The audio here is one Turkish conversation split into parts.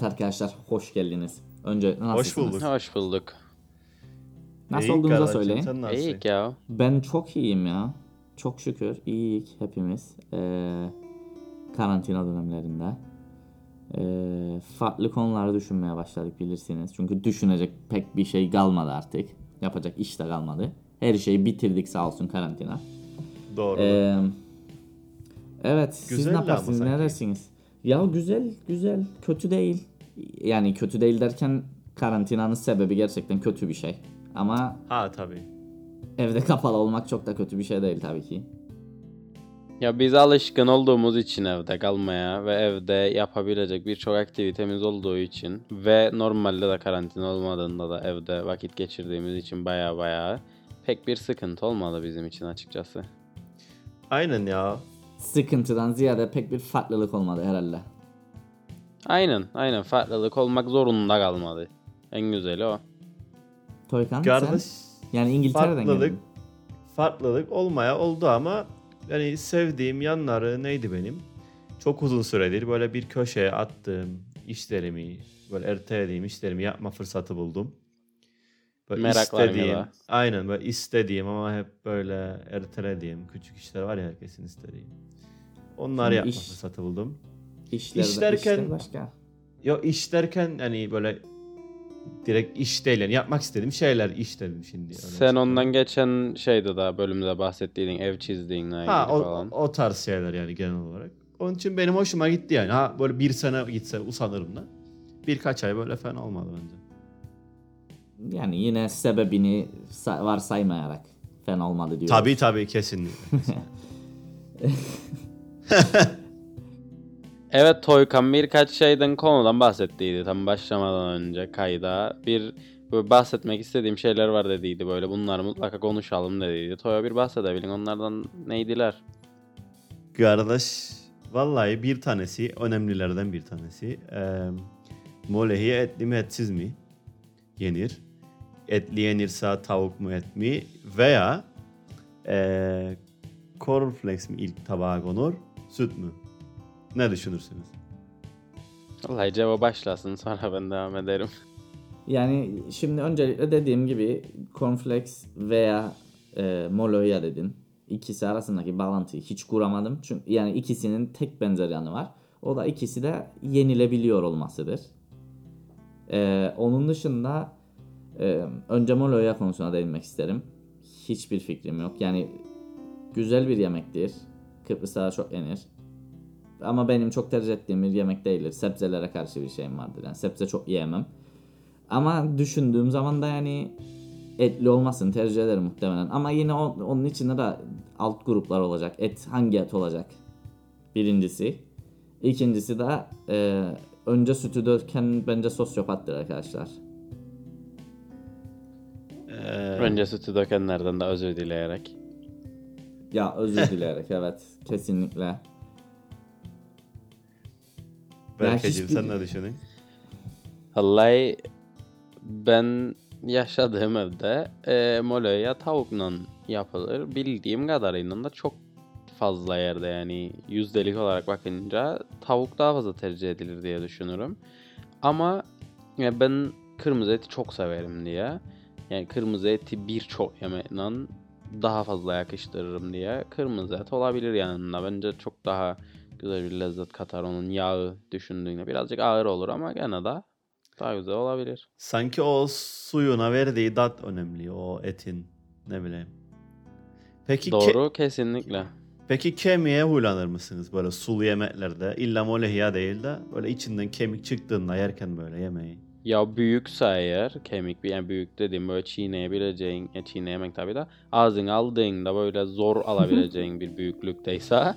Evet arkadaşlar hoş geldiniz. Önce nasılsınız? Hoş bulduk. Hoş bulduk. Nasıl İyi olduğunuzu kardeşim, söyleyin. Sen nasılsın? İyiyik ya. Ben çok iyiyim ya. Çok şükür iyiyik hepimiz. Ee, karantina dönemlerinde. Ee, farklı konuları düşünmeye başladık bilirsiniz. Çünkü düşünecek pek bir şey kalmadı artık. Yapacak iş de kalmadı. Her şeyi bitirdik sağ olsun karantina. Doğru. Ee, evet siz Güzeldi ne yaparsınız sanki. neresiniz? Ya güzel güzel kötü değil. Yani kötü değil derken karantinanın sebebi gerçekten kötü bir şey. Ama ha tabii. evde kapalı olmak çok da kötü bir şey değil tabii ki. Ya biz alışkın olduğumuz için evde kalmaya ve evde yapabilecek birçok aktivitemiz olduğu için ve normalde de karantina olmadığında da evde vakit geçirdiğimiz için baya baya pek bir sıkıntı olmadı bizim için açıkçası. Aynen ya. Sıkıntıdan ziyade pek bir farklılık olmadı herhalde. Aynen aynen farklılık olmak zorunda kalmadı. En güzeli o. Toykan Kardeş sen? Yani İngiltere'den farklılık geldin. farklılık olmaya oldu ama yani sevdiğim yanları neydi benim? Çok uzun süredir böyle bir köşeye attığım işlerimi, böyle ertelediğim işlerimi yapma fırsatı buldum. Böyle istediğim, aynen böyle istediğim ama hep böyle ertelediğim küçük işler var ya herkesin istediği. Onları Şimdi yapma iş- fırsatı buldum. İşler, İş derken- işler başka. Yo iş derken hani böyle direkt iş değil yani yapmak istediğim şeyler iş dedim şimdi. öyle Sen söyleyeyim. ondan geçen şeyde de bölümde bahsettiğin ev çizdiğinle ilgili Ha o, falan. o tarz şeyler yani genel olarak. Onun için benim hoşuma gitti yani. Ha böyle bir sene gitse usanırım da. Birkaç ay böyle fena olmadı bence. Yani yine sebebini sa- varsaymayarak fena olmadı diyor. Tabii tabii kesinlikle. Evet Toykan birkaç şeyden konudan bahsettiydi tam başlamadan önce kayda. Bir böyle bahsetmek istediğim şeyler var dediydi böyle bunları mutlaka konuşalım dediydi. Toya bir bahsedebilin onlardan neydiler? Kardeş vallahi bir tanesi önemlilerden bir tanesi. Ee, molehi etli mi etsiz mi yenir? Etli yenirse tavuk mu et mi? Veya ee, cornflakes mi ilk tabağa konur? Süt mü? Ne düşünürsünüz? Vallahi cevap başlasın sonra ben devam ederim. Yani şimdi öncelikle dediğim gibi cornflakes veya e, moloya dedin. İkisi arasındaki bağlantıyı hiç kuramadım. Çünkü yani ikisinin tek benzer yanı var. O da ikisi de yenilebiliyor olmasıdır. E, onun dışında e, önce moloya konusuna değinmek isterim. Hiçbir fikrim yok. Yani güzel bir yemektir. Kıbrıs'ta çok yenir. Ama benim çok tercih ettiğim bir yemek değildir. Sebzelere karşı bir şeyim vardır. Yani sebze çok yiyemem. Ama düşündüğüm zaman da yani etli olmasını tercih ederim muhtemelen. Ama yine onun içinde de alt gruplar olacak. Et hangi et olacak? Birincisi. İkincisi de e, önce sütü döken bence sosyopattır arkadaşlar. Ee, Önce sütü dökenlerden de özür dileyerek. Ya özür dileyerek evet kesinlikle. Berkeciğim hiçbir- sen ne düşünün? Vallahi ben yaşadığım evde e, moloya tavukla yapılır. Bildiğim kadarıyla da çok fazla yerde yani yüzdelik olarak bakınca tavuk daha fazla tercih edilir diye düşünürüm. Ama ya ben kırmızı eti çok severim diye. Yani kırmızı eti birçok yemekle daha fazla yakıştırırım diye. Kırmızı et olabilir yanında. Bence çok daha güzel bir lezzet katar onun yağı düşündüğünde. Birazcık ağır olur ama gene de daha güzel olabilir. Sanki o suyuna verdiği tat önemli o etin ne bileyim. Peki ke- Doğru kesinlikle. peki kemiğe huylanır mısınız böyle sulu yemeklerde? İlla molehiya değil de böyle içinden kemik çıktığında yerken böyle yemeği. Ya büyükse eğer kemik bir yani büyük dediğim böyle çiğneyebileceğin ya çiğneyemek tabii de ağzına aldığında böyle zor alabileceğin bir büyüklükteyse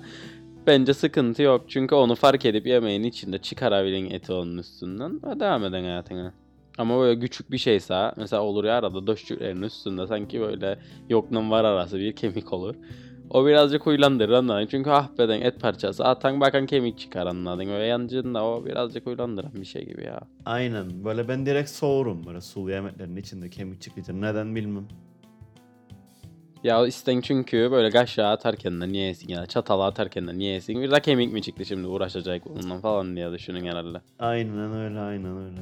bence sıkıntı yok. Çünkü onu fark edip yemeğin içinde çıkarabilin eti onun üstünden ve devam eden hayatına. Ama böyle küçük bir şeyse mesela olur ya arada döşçüklerin üstünde sanki böyle yokla var arası bir kemik olur. O birazcık huylandırır anladın. Çünkü ah beden et parçası atan bakan kemik çıkar anladın. Öyle yancında o birazcık huylandıran bir şey gibi ya. Aynen böyle ben direkt soğurum böyle sulu yemeklerin içinde kemik çıkınca neden bilmem. Ya isten çünkü böyle kaşığı atarken de niye yesin ya çatalı atarken de niye yesin bir de kemik mi çıktı şimdi uğraşacak onunla falan diye düşünün herhalde. Aynen öyle aynen öyle.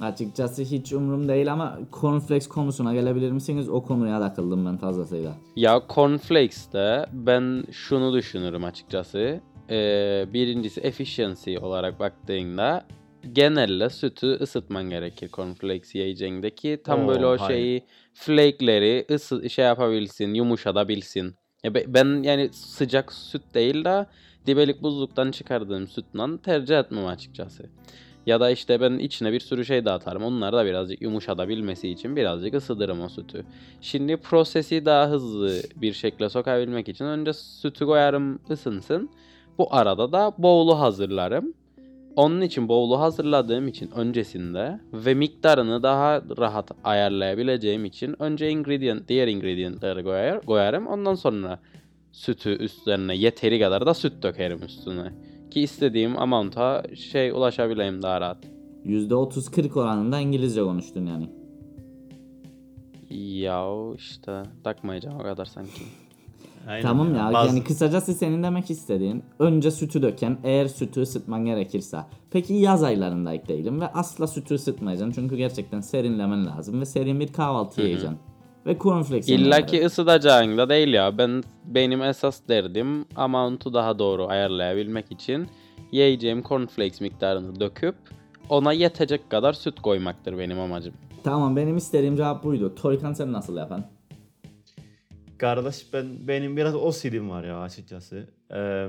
Açıkçası hiç umurum değil ama cornflakes konusuna gelebilir misiniz? O konuya takıldım ben fazlasıyla. Ya cornflakes'te ben şunu düşünürüm açıkçası. Ee, birincisi efficiency olarak baktığında genelde sütü ısıtman gerekir cornflakes yiyeceğinde ki tam Oo, böyle o hayır. şeyi flake'leri ısı şey yapabilsin, yumuşatabilsin. Ya be- ben yani sıcak süt değil de dibelik buzluktan çıkardığım sütle tercih etmem açıkçası. Ya da işte ben içine bir sürü şey de atarım. Onlar da birazcık yumuşatabilmesi için birazcık ısıtırım o sütü. Şimdi prosesi daha hızlı bir şekilde sokabilmek için önce sütü koyarım ısınsın. Bu arada da bowl'u hazırlarım. Onun için bowl'u hazırladığım için öncesinde ve miktarını daha rahat ayarlayabileceğim için önce ingredient, diğer ingredientleri koyar, koyarım. Ondan sonra sütü üstlerine yeteri kadar da süt dökerim üstüne. Ki istediğim amount'a şey ulaşabileyim daha rahat. %30-40 oranında İngilizce konuştun yani. Ya işte takmayacağım o kadar sanki. Aynen Tamam ya Bazı- yani kısacası senin demek istediğin önce sütü döken eğer sütü ısıtman gerekirse. Peki yaz aylarında değilim ve asla sütü ısıtmayacaksın çünkü gerçekten serinlemen lazım ve serin bir kahvaltı yiyeceksin. Ve cornflakes İlla ki ısıtacağın da değil ya. Ben benim esas derdim amount'u daha doğru ayarlayabilmek için yiyeceğim cornflakes miktarını döküp ona yetecek kadar süt koymaktır benim amacım. Tamam benim istediğim cevap buydu. Toykan sen nasıl yapan? Kardeş ben benim biraz o silim var ya açıkçası. Ee,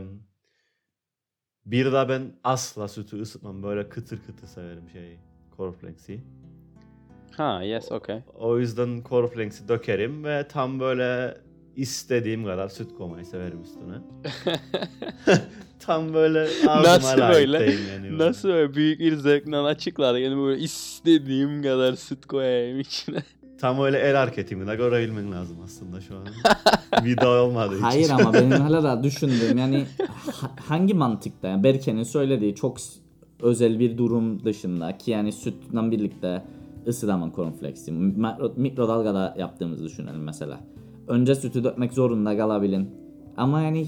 bir de ben asla sütü ısıtmam. Böyle kıtır kıtır severim şeyi. Cornflakes'i. Ha yes okay. O yüzden cornflakes'i dökerim ve tam böyle istediğim kadar süt koymayı severim üstüne. tam böyle Nasıl böyle? değil yani böyle. Nasıl öyle büyük bir zevkle açıkladı. Yani böyle istediğim kadar süt koyayım içine. Tam öyle el hareketimi de görebilmen lazım aslında şu an. Video olmadığı için. Hayır ama benim hala da düşündüğüm yani ha- hangi mantıkta yani Berke'nin söylediği çok özel bir durum dışında ki yani sütle birlikte ısıtamam cornflakes'i. Mikro- Mikrodalgada yaptığımızı düşünelim mesela. Önce sütü dökmek zorunda kalabilin. Ama yani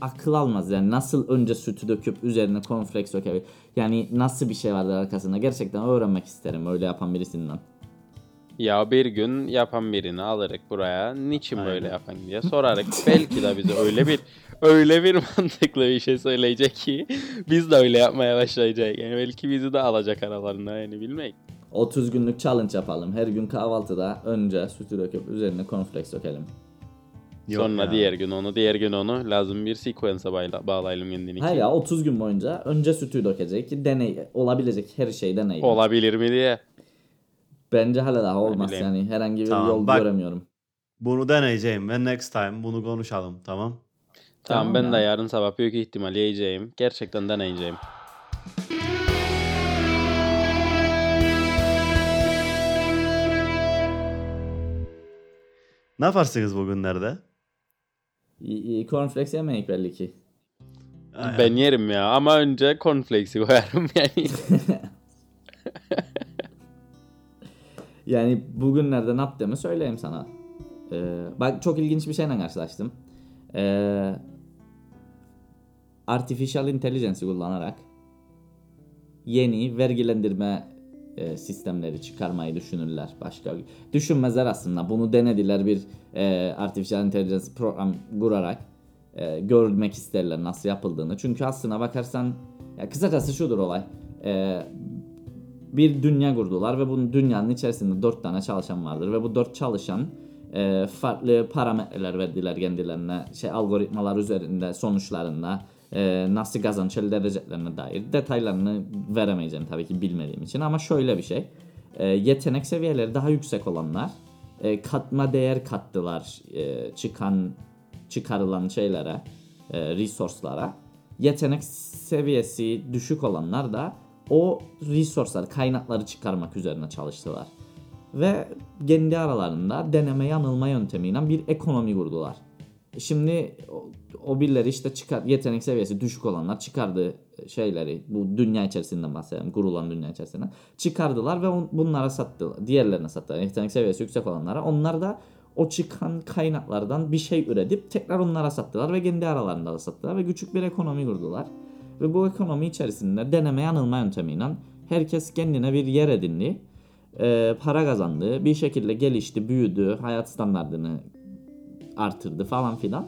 akıl almaz yani nasıl önce sütü döküp üzerine cornflakes dökebilir. Yani nasıl bir şey vardır arkasında gerçekten öğrenmek isterim öyle yapan birisinden. Ya bir gün yapan birini alırık buraya. Niçin böyle Aynen. yapan diye sorarık. Belki de bize öyle bir öyle bir mantıklı bir şey söyleyecek ki biz de öyle yapmaya başlayacak. Yani belki bizi de alacak aralarında yani bilmek. 30 günlük challenge yapalım. Her gün kahvaltıda önce sütü döküp üzerine cornflakes dökelim. Yok Sonra ya. diğer gün onu, diğer gün onu lazım bir sequence'a bağla, bağlayalım kendini. Hayır ya 30 gün boyunca önce sütü dökecek ki deney olabilecek her şey deney. Olabilir mi diye. Bence hala daha olmaz bileyim. yani herhangi bir Tamam, yol bak- göremiyorum. Bunu deneyeceğim ve next time bunu konuşalım tamam? Tamam, Tamam ben ya. de yarın sabah büyük ihtimal yiyeceğim. Gerçekten deneyeceğim. Ne yaparsınız bugünlerde? Cornflakes yemeyik belli ki. Aynen. Ben yerim ya ama önce cornflakes'i koyarım yani. Yani bugünlerde ne yaptığımı söyleyeyim sana. Ee, bak çok ilginç bir şeyle karşılaştım. Ee, artificial intelligence kullanarak yeni vergilendirme e, sistemleri çıkarmayı düşünürler başka. Düşünmezler aslında. Bunu denediler bir e, artificial intelligence program kurarak e, görmek isterler nasıl yapıldığını. Çünkü aslına bakarsan ya kısacası şudur olay. E, bir dünya kurdular ve bunun dünyanın içerisinde dört tane çalışan vardır ve bu dört çalışan e, farklı parametreler verdiler kendilerine şey algoritmalar üzerinde sonuçlarında nasıl kazanç elde edeceklerine dair detaylarını veremeyeceğim tabii ki bilmediğim için. Ama şöyle bir şey e, yetenek seviyeleri daha yüksek olanlar e, katma değer kattılar e, çıkan çıkarılan şeylere e, resource'lara. Yetenek seviyesi düşük olanlar da o resource'lar kaynakları çıkarmak üzerine çalıştılar. Ve kendi aralarında deneme yanılma yöntemiyle bir ekonomi kurdular. Şimdi o, birileri işte çıkar yetenek seviyesi düşük olanlar çıkardı şeyleri bu dünya içerisinden bahsedelim kurulan dünya içerisinden çıkardılar ve on- bunlara sattılar. Diğerlerine sattılar. Yetenek seviyesi yüksek olanlara. Onlar da o çıkan kaynaklardan bir şey üretip tekrar onlara sattılar ve kendi aralarında da sattılar ve küçük bir ekonomi kurdular. Ve bu ekonomi içerisinde deneme yanılma yöntemiyle herkes kendine bir yer edindi. e, para kazandı. Bir şekilde gelişti, büyüdü, hayat standartını artırdı falan filan.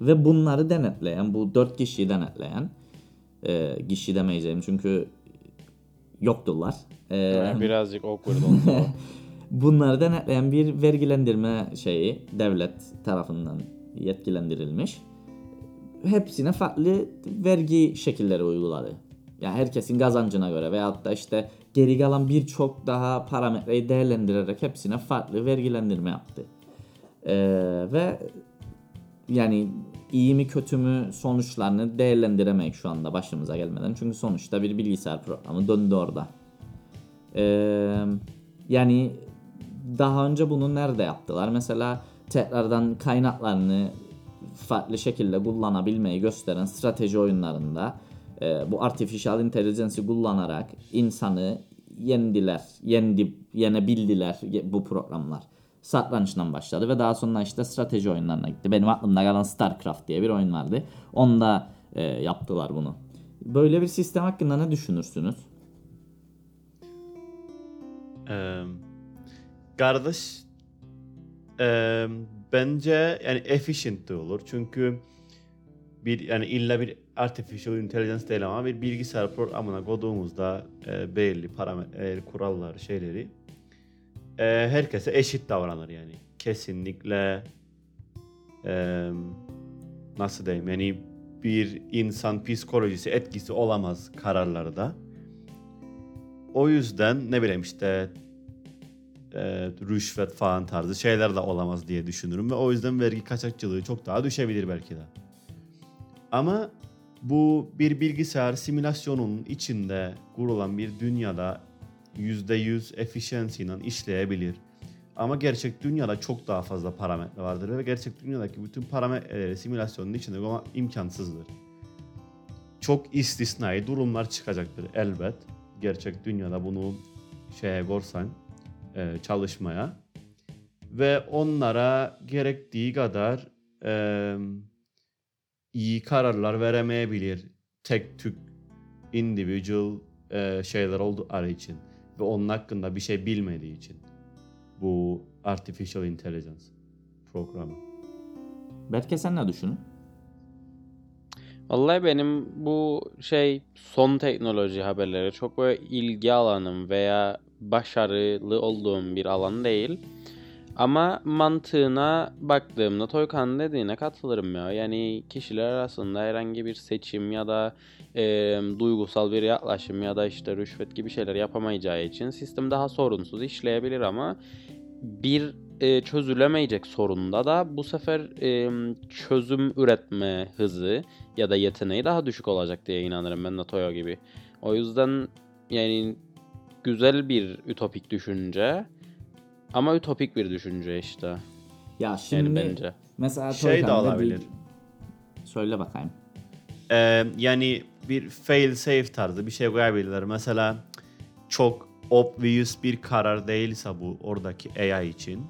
Ve bunları denetleyen, bu dört kişiyi denetleyen, e, kişi demeyeceğim çünkü yoktular. E, Yani birazcık awkward oldu. Bunları denetleyen bir vergilendirme şeyi devlet tarafından yetkilendirilmiş. Hepsine farklı vergi şekilleri uyguladı. Yani herkesin kazancına göre veyahut da işte geri kalan birçok daha parametreyi değerlendirerek hepsine farklı vergilendirme yaptı. Ee, ve yani iyi mi kötü mü sonuçlarını değerlendiremeyiz şu anda başımıza gelmeden. Çünkü sonuçta bir bilgisayar programı döndü orada. Ee, yani daha önce bunu nerede yaptılar? Mesela tekrardan kaynaklarını farklı şekilde kullanabilmeyi gösteren strateji oyunlarında e, bu artificial intelligence'i kullanarak insanı yendiler, yendi, yenebildiler ye- bu programlar. Satrançtan başladı ve daha sonra işte strateji oyunlarına gitti. Benim aklımda kalan StarCraft diye bir oyun vardı. Onda e, yaptılar bunu. Böyle bir sistem hakkında ne düşünürsünüz? Ee, kardeş ee, bence yani efficient de olur. Çünkü bir yani illa bir artificial intelligence değil ama bir bilgisayar programına koyduğumuzda e, belirli parametre, kurallar, şeyleri e, herkese eşit davranır yani. Kesinlikle e, nasıl diyeyim yani bir insan psikolojisi etkisi olamaz kararlarda. O yüzden ne bileyim işte e, rüşvet falan tarzı şeyler de olamaz diye düşünürüm ve o yüzden vergi kaçakçılığı çok daha düşebilir belki de. Ama bu bir bilgisayar simülasyonunun içinde kurulan bir dünyada %100 efficiency ile işleyebilir. Ama gerçek dünyada çok daha fazla parametre vardır ve gerçek dünyadaki bütün parametreleri simülasyonun içinde koymak imkansızdır. Çok istisnai durumlar çıkacaktır elbet. Gerçek dünyada bunu şeye korsan e, çalışmaya ve onlara gerektiği kadar e, iyi kararlar veremeyebilir tek tük individual e, şeyler oldukları için ve onun hakkında bir şey bilmediği için bu artificial intelligence programı. Berke sen ne düşünün? Vallahi benim bu şey son teknoloji haberleri çok böyle ilgi alanım veya başarılı olduğum bir alan değil. Ama mantığına baktığımda Toykan'ın dediğine katılırım ya. Yani kişiler arasında herhangi bir seçim ya da e, duygusal bir yaklaşım ya da işte rüşvet gibi şeyler yapamayacağı için sistem daha sorunsuz işleyebilir ama bir e, çözülemeyecek sorunda da bu sefer e, çözüm üretme hızı ya da yeteneği daha düşük olacak diye inanırım ben de Toyo gibi. O yüzden yani güzel bir ütopik düşünce ama ütopik bir düşünce işte. Ya şimdi Yani bence. mesela Şey de olabilir. Söyle bakayım. Ee, yani bir fail safe tarzı bir şey koyabilirler. Mesela çok obvious bir karar değilse bu oradaki AI için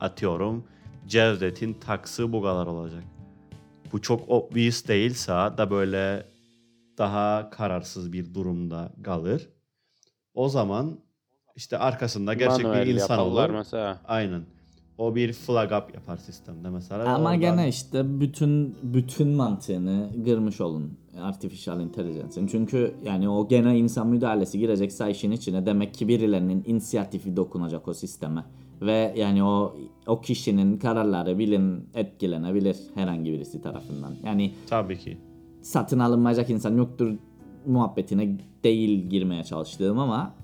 atıyorum Cevdet'in taksı bu kadar olacak. Bu çok obvious değilse da böyle daha kararsız bir durumda kalır. O zaman işte arkasında gerçek Manuel bir insan olur. mesela. Aynen. O bir flag up yapar sistemde mesela. Ama oradan- gene işte bütün bütün mantığını kırmış olun artificial intelligence'in. Çünkü yani o gene insan müdahalesi girecekse işin içine demek ki birilerinin inisiyatifi dokunacak o sisteme. Ve yani o o kişinin kararları bilin etkilenebilir herhangi birisi tarafından. Yani Tabii ki. satın alınmayacak insan yoktur muhabbetine değil girmeye çalıştığım ama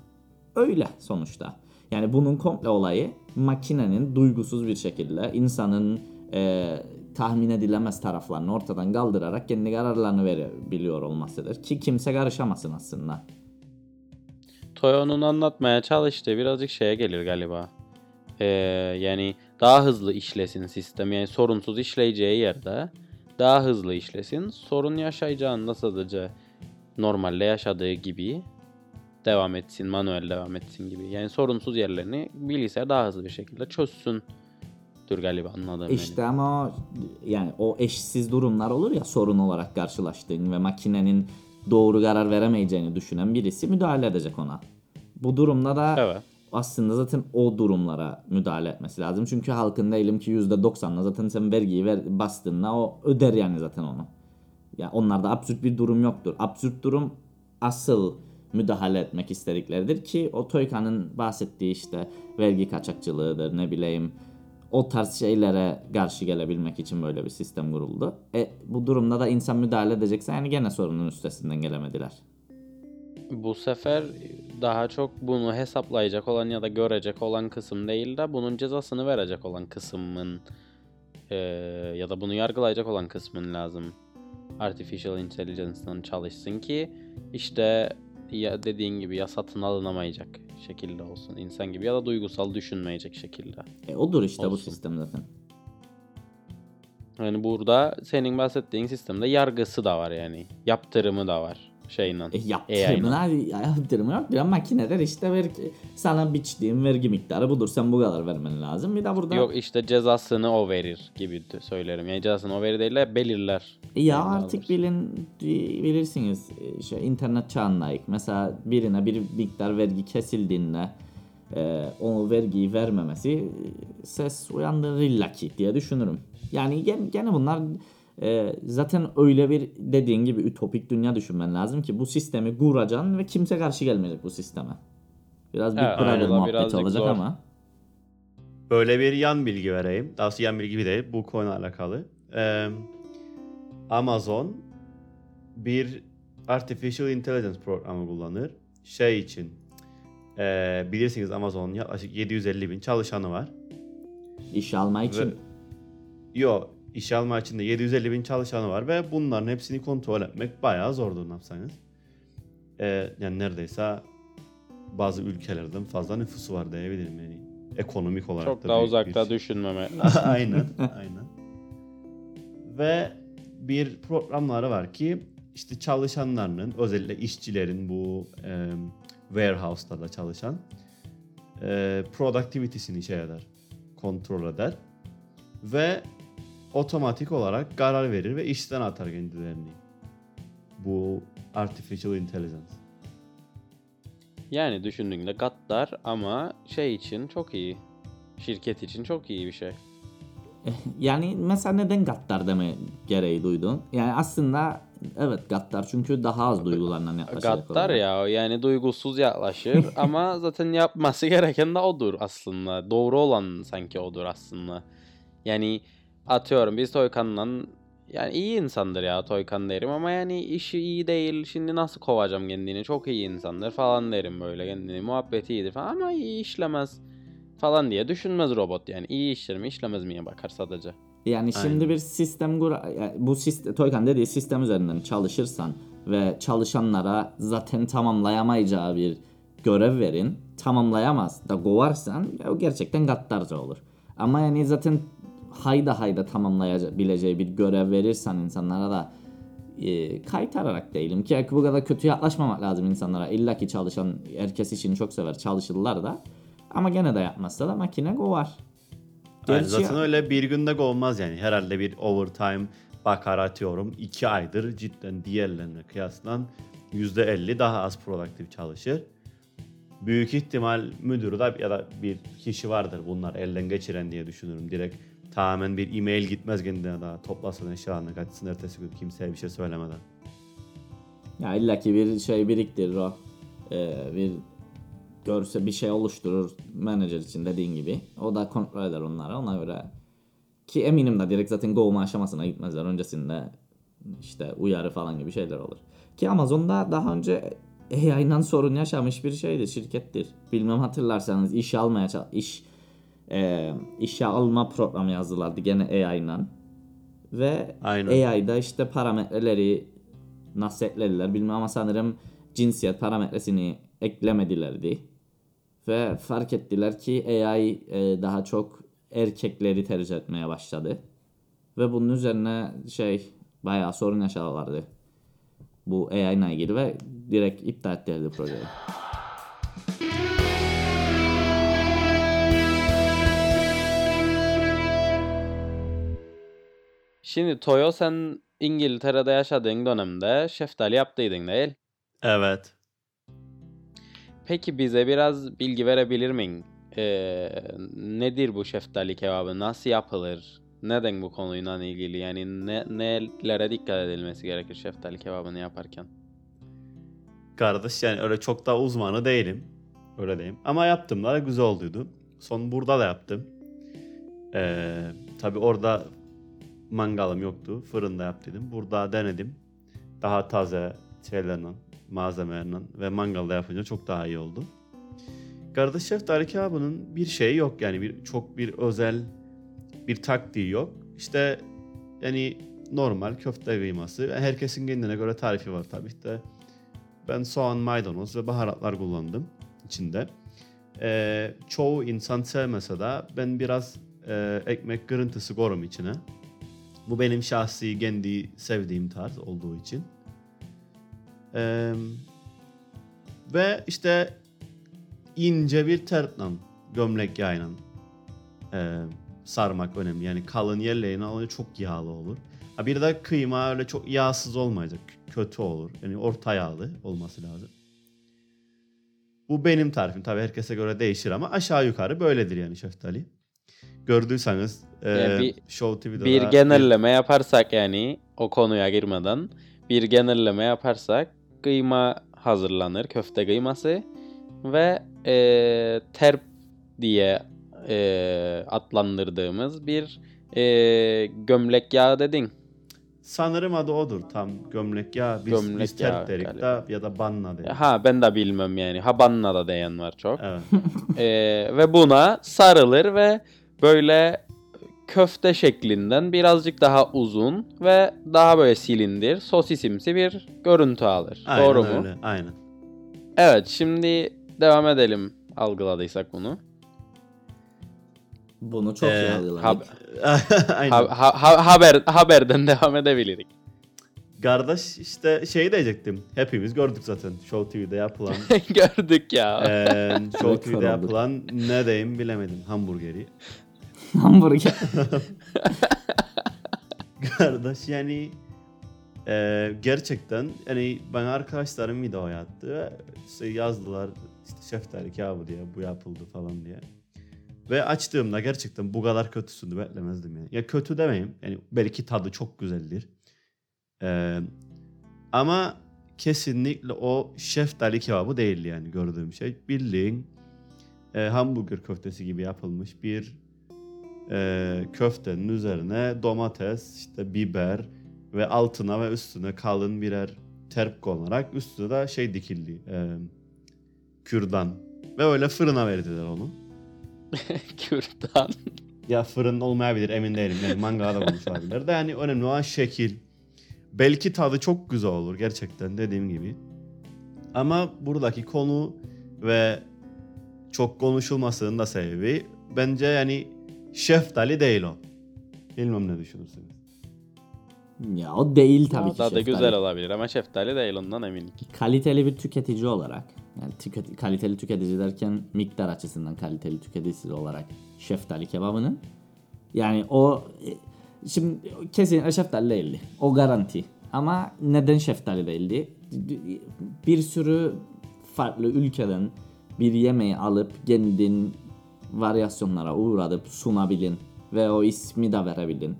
öyle sonuçta. Yani bunun komple olayı makinenin duygusuz bir şekilde insanın e, tahmin edilemez taraflarını ortadan kaldırarak kendi kararlarını verebiliyor olmasıdır. Ki kimse karışamasın aslında. Toyo'nun anlatmaya çalıştığı birazcık şeye gelir galiba. Ee, yani daha hızlı işlesin sistem. Yani sorunsuz işleyeceği yerde daha hızlı işlesin. Sorun yaşayacağında sadece normalde yaşadığı gibi devam etsin, manuel devam etsin gibi. Yani sorunsuz yerlerini bilgisayar daha hızlı bir şekilde çözsün galiba anladığım İşte ama o- yani o eşsiz durumlar olur ya sorun olarak karşılaştığın ve makinenin doğru karar veremeyeceğini düşünen birisi müdahale edecek ona. Bu durumda da Evet. aslında zaten o durumlara müdahale etmesi lazım. Çünkü halkın diyelim ki %90'la zaten sen vergiyi ver, bastığında o öder yani zaten onu. Ya onlarda absürt bir durum yoktur. Absürt durum asıl müdahale etmek istedikleridir ki o Toyka'nın bahsettiği işte vergi kaçakçılığıdır ne bileyim o tarz şeylere karşı gelebilmek için böyle bir sistem kuruldu. E, bu durumda da insan müdahale edecekse yani gene sorunun üstesinden gelemediler. Bu sefer daha çok bunu hesaplayacak olan ya da görecek olan kısım değil de bunun cezasını verecek olan kısmın eee, ya da bunu yargılayacak olan kısmın lazım. Artificial Intelligence'dan çalışsın ki işte ya dediğin gibi ya satın alınamayacak şekilde olsun insan gibi ya da duygusal düşünmeyecek şekilde. E, odur işte bu Olsun. sistem zaten. Yani burada senin bahsettiğin sistemde yargısı da var yani. Yaptırımı da var şeyle. E, yaptırımlar, yaptırımı yok. Bir makineler işte vergi, sana biçtiğim vergi miktarı budur. Sen bu kadar vermen lazım. Bir de burada Yok işte cezasını o verir gibi söylerim. Yani cezasını o verir değil de belirler. ya Yani artık bilin bilirsiniz e, şey internet çağındayız. Mesela birine bir miktar vergi kesildiğinde e, o vergiyi vermemesi e, ses uyandırır illaki diye düşünürüm. Yani gene, gene bunlar e, zaten öyle bir dediğin gibi ütopik dünya düşünmen lazım ki bu sistemi kuracaksın ve kimse karşı gelmeyecek bu sisteme. Biraz bir Evet, Brother muhabbeti olacak zor. ama. Böyle bir yan bilgi vereyim. Daha doğrusu yan bilgi değil. Bu konuyla alakalı. Ee, Amazon bir Artificial Intelligence programı kullanır. Şey için ee, bilirsiniz Amazon'un yaklaşık 750 bin çalışanı var. İş alma için Ve- Yo iş alma için de 750 bin çalışanı var ve bunların hepsini kontrol etmek bayağı zordur ne yapsanız. Ee, yani neredeyse bazı ülkelerden fazla nüfusu var diyebilirim yani. Ekonomik olarak Çok da daha uzakta bir- düşünmeme. aynen, aynen. Ve bir programları var ki işte çalışanlarının özellikle işçilerin bu e, warehouse'larda çalışan e, productivity'sini şey eder, kontrol eder ve otomatik olarak karar verir ve işten atar kendilerini. Bu artificial intelligence. Yani düşündüğünde gaddar ama şey için çok iyi. Şirket için çok iyi bir şey. Yani mesela neden Gattar deme gereği duydun? Yani aslında evet Gattar çünkü daha az duygularından yaklaşacak. Gaddar ya yani duygusuz yaklaşır ama zaten yapması gereken de odur aslında. Doğru olan sanki odur aslında. Yani atıyorum biz Toykan'la yani iyi insandır ya Toykan derim ama yani işi iyi değil. Şimdi nasıl kovacağım kendini? Çok iyi insandır falan derim böyle kendini. Muhabbeti iyidir falan ama iyi işlemez falan diye düşünmez robot yani. iyi işler mi işlemez miye bakar sadece. Yani şimdi Aynen. bir sistem bu sistem Toykan dediği sistem üzerinden çalışırsan ve çalışanlara zaten tamamlayamayacağı bir görev verin. Tamamlayamaz da kovarsan gerçekten gaddarca olur. Ama yani zaten hayda hayda tamamlayabileceği bir görev verirsen insanlara da e, kaytararak değilim ki bu kadar kötü yaklaşmamak lazım insanlara. İlla ki çalışan herkes için çok sever çalışırlar da. Ama gene de yapmazsa da makine kovar. Yani zaten öyle bir günde olmaz yani. Herhalde bir overtime bakar atıyorum. iki aydır cidden diğerlerine kıyaslan %50 daha az produktif çalışır. Büyük ihtimal müdürü de ya da bir kişi vardır bunlar elden geçiren diye düşünürüm. Direkt tamamen bir e-mail gitmez kendine daha toplasın eşyalarını kaçsın ertesi gün kimseye bir şey söylemeden. Ya illaki bir şey biriktirir o. Ee, bir görse bir şey oluşturur menajer için dediğin gibi. O da kontrol eder onları ona göre. Ki eminim de direkt zaten Go aşamasına gitmezler. Öncesinde işte uyarı falan gibi şeyler olur. Ki Amazon'da daha önce AI'dan sorun yaşamış bir şeydir, şirkettir. Bilmem hatırlarsanız iş almaya iş e, işe alma programı yazdılardı gene AI'la. Ve Aynen. AI'da işte parametreleri nasıl eklediler bilmem ama sanırım cinsiyet parametresini eklemedilerdi. Ve fark ettiler ki AI e, daha çok erkekleri tercih etmeye başladı. Ve bunun üzerine şey bayağı sorun yaşadılardı. Bu AI ile ilgili ve direkt iptal ettilerdi projeyi. Şimdi Toyo sen İngiltere'de yaşadığın dönemde şeftali yaptıydın değil? Evet. Peki bize biraz bilgi verebilir misin? Ee, nedir bu şeftali kebabı? Nasıl yapılır? Neden bu konuyla ilgili? Yani ne, nelere dikkat edilmesi gerekir şeftali kebabını yaparken? Kardeş yani öyle çok da uzmanı değilim. Öyle diyeyim. Ama yaptım da güzel olduydu. Son burada da yaptım. Ee, tabii orada mangalım yoktu. Fırında yaptıydım. Burada denedim. Daha taze şeylerle, malzemelerle ve mangalda yapınca çok daha iyi oldu. Kardeş şeftali kebabının bir şeyi yok yani bir çok bir özel bir taktiği yok. İşte yani normal köfte kıyması. Herkesin kendine göre tarifi var tabii de. Ben soğan, maydanoz ve baharatlar kullandım içinde. Ee, çoğu insan sevmese de ben biraz e, ekmek kırıntısı korum içine. Bu benim şahsi kendi sevdiğim tarz olduğu için. Ee, ve işte ince bir tertle gömlek yayla e, sarmak önemli. Yani kalın yerleğine alınca çok yağlı olur. Ha bir de kıyma öyle çok yağsız olmayacak. Kötü olur. Yani orta yağlı olması lazım. Bu benim tarifim. Tabii herkese göre değişir ama aşağı yukarı böyledir yani şeftali. Gördüyseniz e, Ya bir- Show TV'de Bir genelleme yaparsak yani o konuya girmeden bir genelleme yaparsak kıyma hazırlanır, köfte kıyması ve e, terp diye e, adlandırdığımız bir e, gömlek yağı dedin. Sanırım adı odur tam gömlek ya biz, Gömlek biz terp derik da ya da banna derik. Ha ben de bilmem yani. Habanna da diyen var çok. Evet. E, ve buna sarılır ve böyle köfte şeklinden birazcık daha uzun ve daha böyle silindir, sosisimsi bir görüntü alır. Aynen Doğru mu? öyle. Aynen. Evet, şimdi devam edelim algıladıysak bunu. Bunu çok Ee, iyi algıladık. hab- Aynen. Ha- ha- ha- haber haberden devam edebiliriz. Kardeş işte şey diyecektim. Hepimiz gördük zaten Show TV'de yapılan Gördük ya. eee Show TV'de yapılan ne diyeyim bilemedim hamburgeri. Hamburger. Kardeş yani eee, gerçekten yani bana arkadaşlarım video attı işte yazdılar işte şeftali kebabı diye bu yapıldı falan diye. Ve açtığımda gerçekten bu kadar kötüsünü beklemezdim yani. Ya kötü demeyeyim. Yani belki tadı çok güzeldir. Eee, ama kesinlikle o şeftali kebabı değil yani gördüğüm şey. Bildiğin eee, hamburger köftesi gibi yapılmış bir eee, köftenin üzerine domates, işte biber ve altına ve üstüne kalın birer terp konarak üstüne de şey dikildi. eee, kürdan. Ve öyle fırına verdiler onu. Kürdan. Ya fırın olmayabilir emin değilim. Yani mangala da olmuş olabilir. De yani önemli olan şekil. Belki tadı çok güzel olur gerçekten dediğim gibi. Ama buradaki konu ve çok konuşulmasının da sebebi bence yani şeftali değil o. Bilmem ne düşünürsünüz. ya o değil tabii ki Tadı şeftali. güzel olabilir ama şeftali değil ondan eminim. Kaliteli bir tüketici olarak yani tüket- kaliteli tüketici derken miktar açısından kaliteli tüketici olarak şeftali kebabının yani o e, şimdi kesinlikle şeftali değildi. O garanti. Ama neden şeftali değildi? Bir sürü farklı ülkeden bir yemeği alıp kendin varyasyonlara uğradıp sunabilin ve o ismi de verebilin.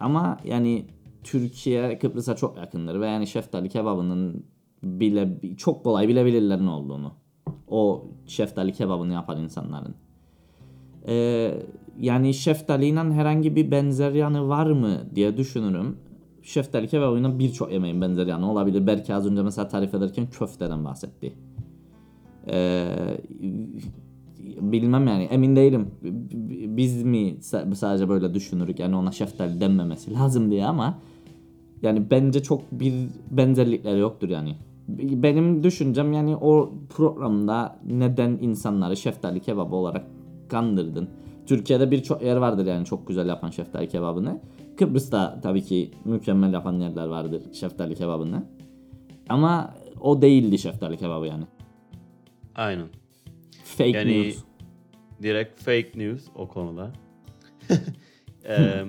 Ama yani Türkiye Kıbrıs'a çok yakındır ve yani şeftali kebabının bile çok kolay bilebilirler ne olduğunu. O şeftali kebabını yapan insanların. Ee, yani şeftaliyle herhangi bir benzer yanı var mı diye düşünürüm. Şeftali kebabıyla birçok yemeğin benzer yanı olabilir. Belki az önce mesela tarif ederken köfteden bahsetti. Ee, bilmem yani emin değilim. Biz mi sa- sadece böyle düşünürük yani ona şeftali denmemesi lazım diye ama yani bence çok bir benzerlikleri yoktur yani. Benim düşüncem yani o programda neden insanları şeftali kebabı olarak kandırdın? Türkiye'de birçok yer vardır yani çok güzel yapan şeftali kebabını. Kıbrıs'ta tabii ki mükemmel yapan yerler vardır şeftali kebabını. Ama o değildi şeftali kebabı yani. Aynen. Fake Yani- news. Direkt fake news o konuda. Eee,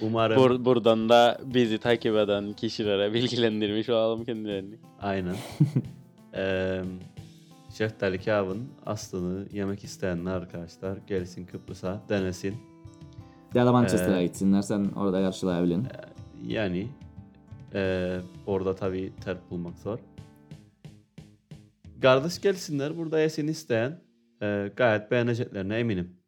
Umarım Bur- buradan da bizi takip eden kişilere bilgilendirmiş olalım kendilerini. aynen. Eee şeftali kebabın aslını yemek isteyenler arkadaşlar gelsin Kıbrıs'a denesin. Ya da Manchester'a Ee, gitsinler sen orada karşılayabilin. Yani eee, orada tabii terk bulmak zor. Kardeş gelsinler burada yesin isteyen eee, gayet beğeneceklerine eminim.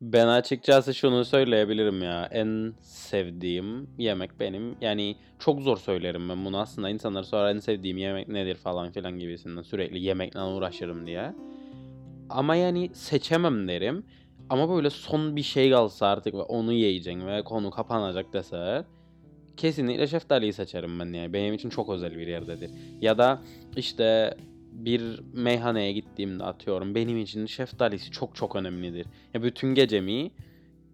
Ben açıkçası şunu söyleyebilirim ya. En sevdiğim yemek benim. Yani çok zor söylerim ben bunu aslında. insanlar sorar en sevdiğim yemek nedir falan filan gibisinden. Sürekli yemekle uğraşırım diye. Ama yani seçemem derim. Ama böyle son bir şey kalsa artık ve onu yiyeceksin ve konu kapanacak deseler kesinlikle şeftaliyi seçerim ben yani. Benim için çok özel bir yerdedir. Ya da işte bir meyhaneye gittiğimde atıyorum benim için şeftalisi çok çok önemlidir. Ya bütün gecemi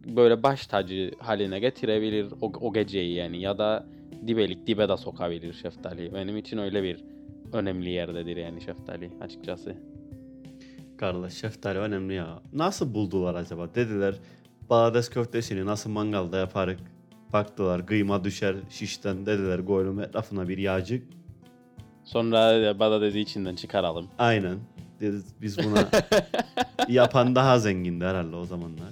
böyle baş tacı haline getirebilir o, o geceyi yani ya da dibelik dibe de sokabilir şeftali. Benim için öyle bir önemli yerdedir yani şeftali açıkçası. Kardeş şeftali önemli ya. Nasıl buldular acaba? Dediler balades köftesini nasıl mangalda yaparık? Baktılar kıyma düşer şişten dediler koyalım etrafına bir yağcık. Sonra bana dedi içinden çıkaralım. Aynen. Dedi, biz buna yapan daha zengindi herhalde o zamanlar.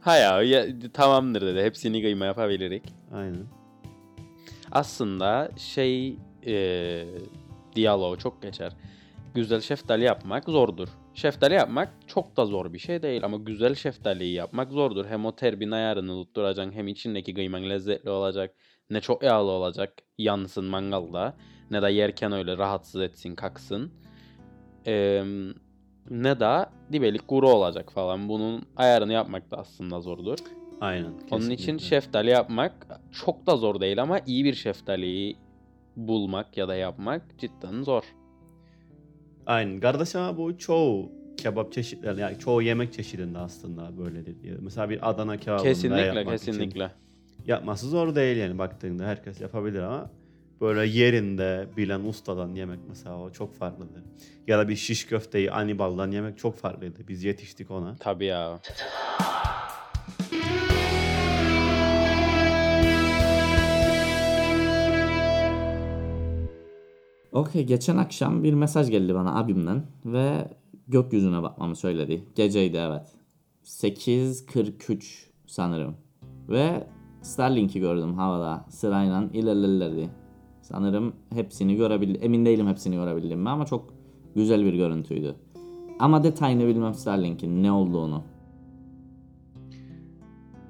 Ha ya, ya tamamdır dedi. Hepsini kıyma yapabilirik. Aynen. Aslında şey e, diyaloğu çok geçer. Güzel şeftali yapmak zordur. Şeftali yapmak çok da zor bir şey değil ama güzel şeftaliyi yapmak zordur. Hem o terbin ayarını tutturacaksın hem içindeki kıyman lezzetli olacak. Ne çok yağlı olacak yansın mangalda ne de yerken öyle rahatsız etsin kaksın. Ee, ne de dibelik kuru olacak falan. Bunun ayarını yapmak da aslında zordur. Aynen. Onun için kesinlikle. şeftali yapmak çok da zor değil ama iyi bir şeftaliyi bulmak ya da yapmak cidden zor. Aynen. Kardeş ama bu çoğu kebap çeşitleri yani çoğu yemek çeşidinde aslında böyledir. diye. Mesela bir Adana kebabında Kesinlikle yapmak için kesinlikle. yapması zor değil yani baktığında herkes yapabilir ama böyle yerinde bilen ustadan yemek mesela o çok farklıdır. Ya da bir şiş köfteyi Anibal'dan yemek çok farklıydı. Biz yetiştik ona. Tabii ya. Okey geçen akşam bir mesaj geldi bana abimden ve gökyüzüne bakmamı söyledi. Geceydi evet. 8.43 sanırım. Ve Starlink'i gördüm havada sırayla ilerlerlerdi. Sanırım hepsini görebildim. Emin değilim hepsini görebildim mi ama çok güzel bir görüntüydü. Ama detayını bilmem Starlink'in ne olduğunu.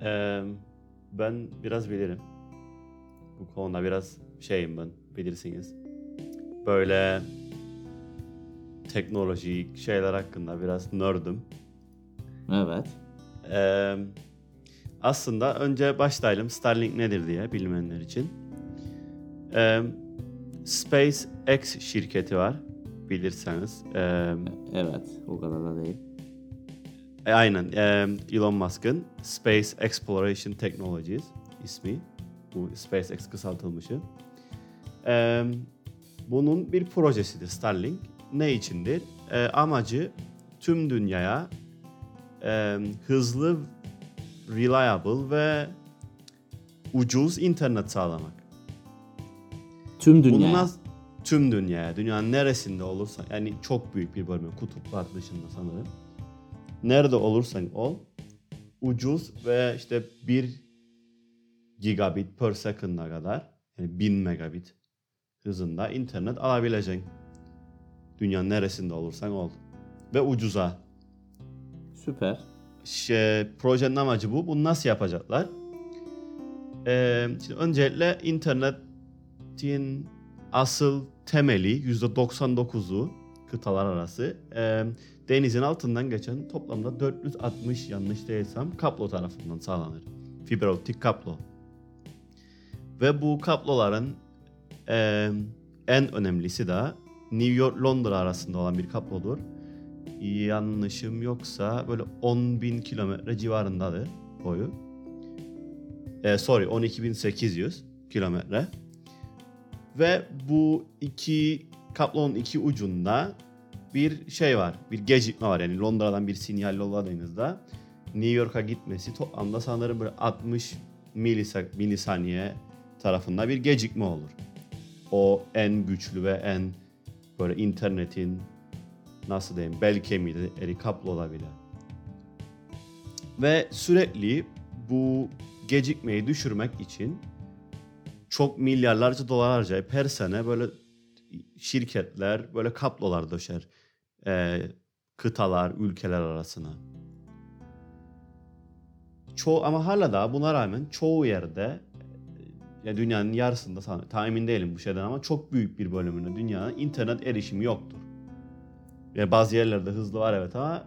Ee, ben biraz bilirim. Bu konuda biraz şeyim ben bilirsiniz. Böyle teknolojik şeyler hakkında biraz nerd'üm. Evet. Ee, aslında önce başlayalım Starlink nedir diye bilmeyenler için. Ee, SpaceX şirketi var bilirseniz. Ee, Evet o kadar da değil. e, aynen ee, Elon Musk'ın Space Exploration Technologies ismi. Bu SpaceX kısaltılmışı. Ee, bunun bir projesidir Starlink. Ne içindir? Ee, amacı tüm dünyaya e, hızlı, reliable ve ucuz internet sağlamak. Tüm dünya. Bunu nas- tüm dünyaya, dünyanın neresinde olursa yani çok büyük bir bölümü kutuplar dışında sanırım. Nerede olursan ol ucuz ve işte 1 gigabit per second'a kadar yani 1000 megabit hızında internet alabileceksin. Dünyanın neresinde olursan ol. Ve ucuza. Süper. Şey, projenin amacı bu. Bunu nasıl yapacaklar? Ee, şimdi öncelikle internetin asıl temeli %99'u kıtalar arası e, denizin altından geçen toplamda 460 yanlış değilsem kablo tarafından sağlanır. Fiber optik kablo. Ve bu kabloların e, en önemlisi de New York Londra arasında olan bir kablodur yanlışım yoksa böyle 10.000 kilometre civarındadır boyu. E, sorry 12.800 kilometre. Ve bu iki kablonun iki ucunda bir şey var. Bir gecikme var. Yani Londra'dan bir sinyal yolladığınızda New York'a gitmesi toplamda sanırım böyle 60 milisa- milisaniye tarafında bir gecikme olur. O en güçlü ve en böyle internetin nasıl diyeyim bel kemiği kaplı olabilen. Ve sürekli bu gecikmeyi düşürmek için çok milyarlarca dolar harcayıp her sene böyle şirketler böyle kaplolar döşer. Ee, kıtalar, ülkeler arasına. Çoğu ama hala da buna rağmen çoğu yerde ya dünyanın yarısında emin değilim bu şeyden ama çok büyük bir bölümünde dünyanın internet erişimi yoktur. Yani bazı yerlerde hızlı var evet ama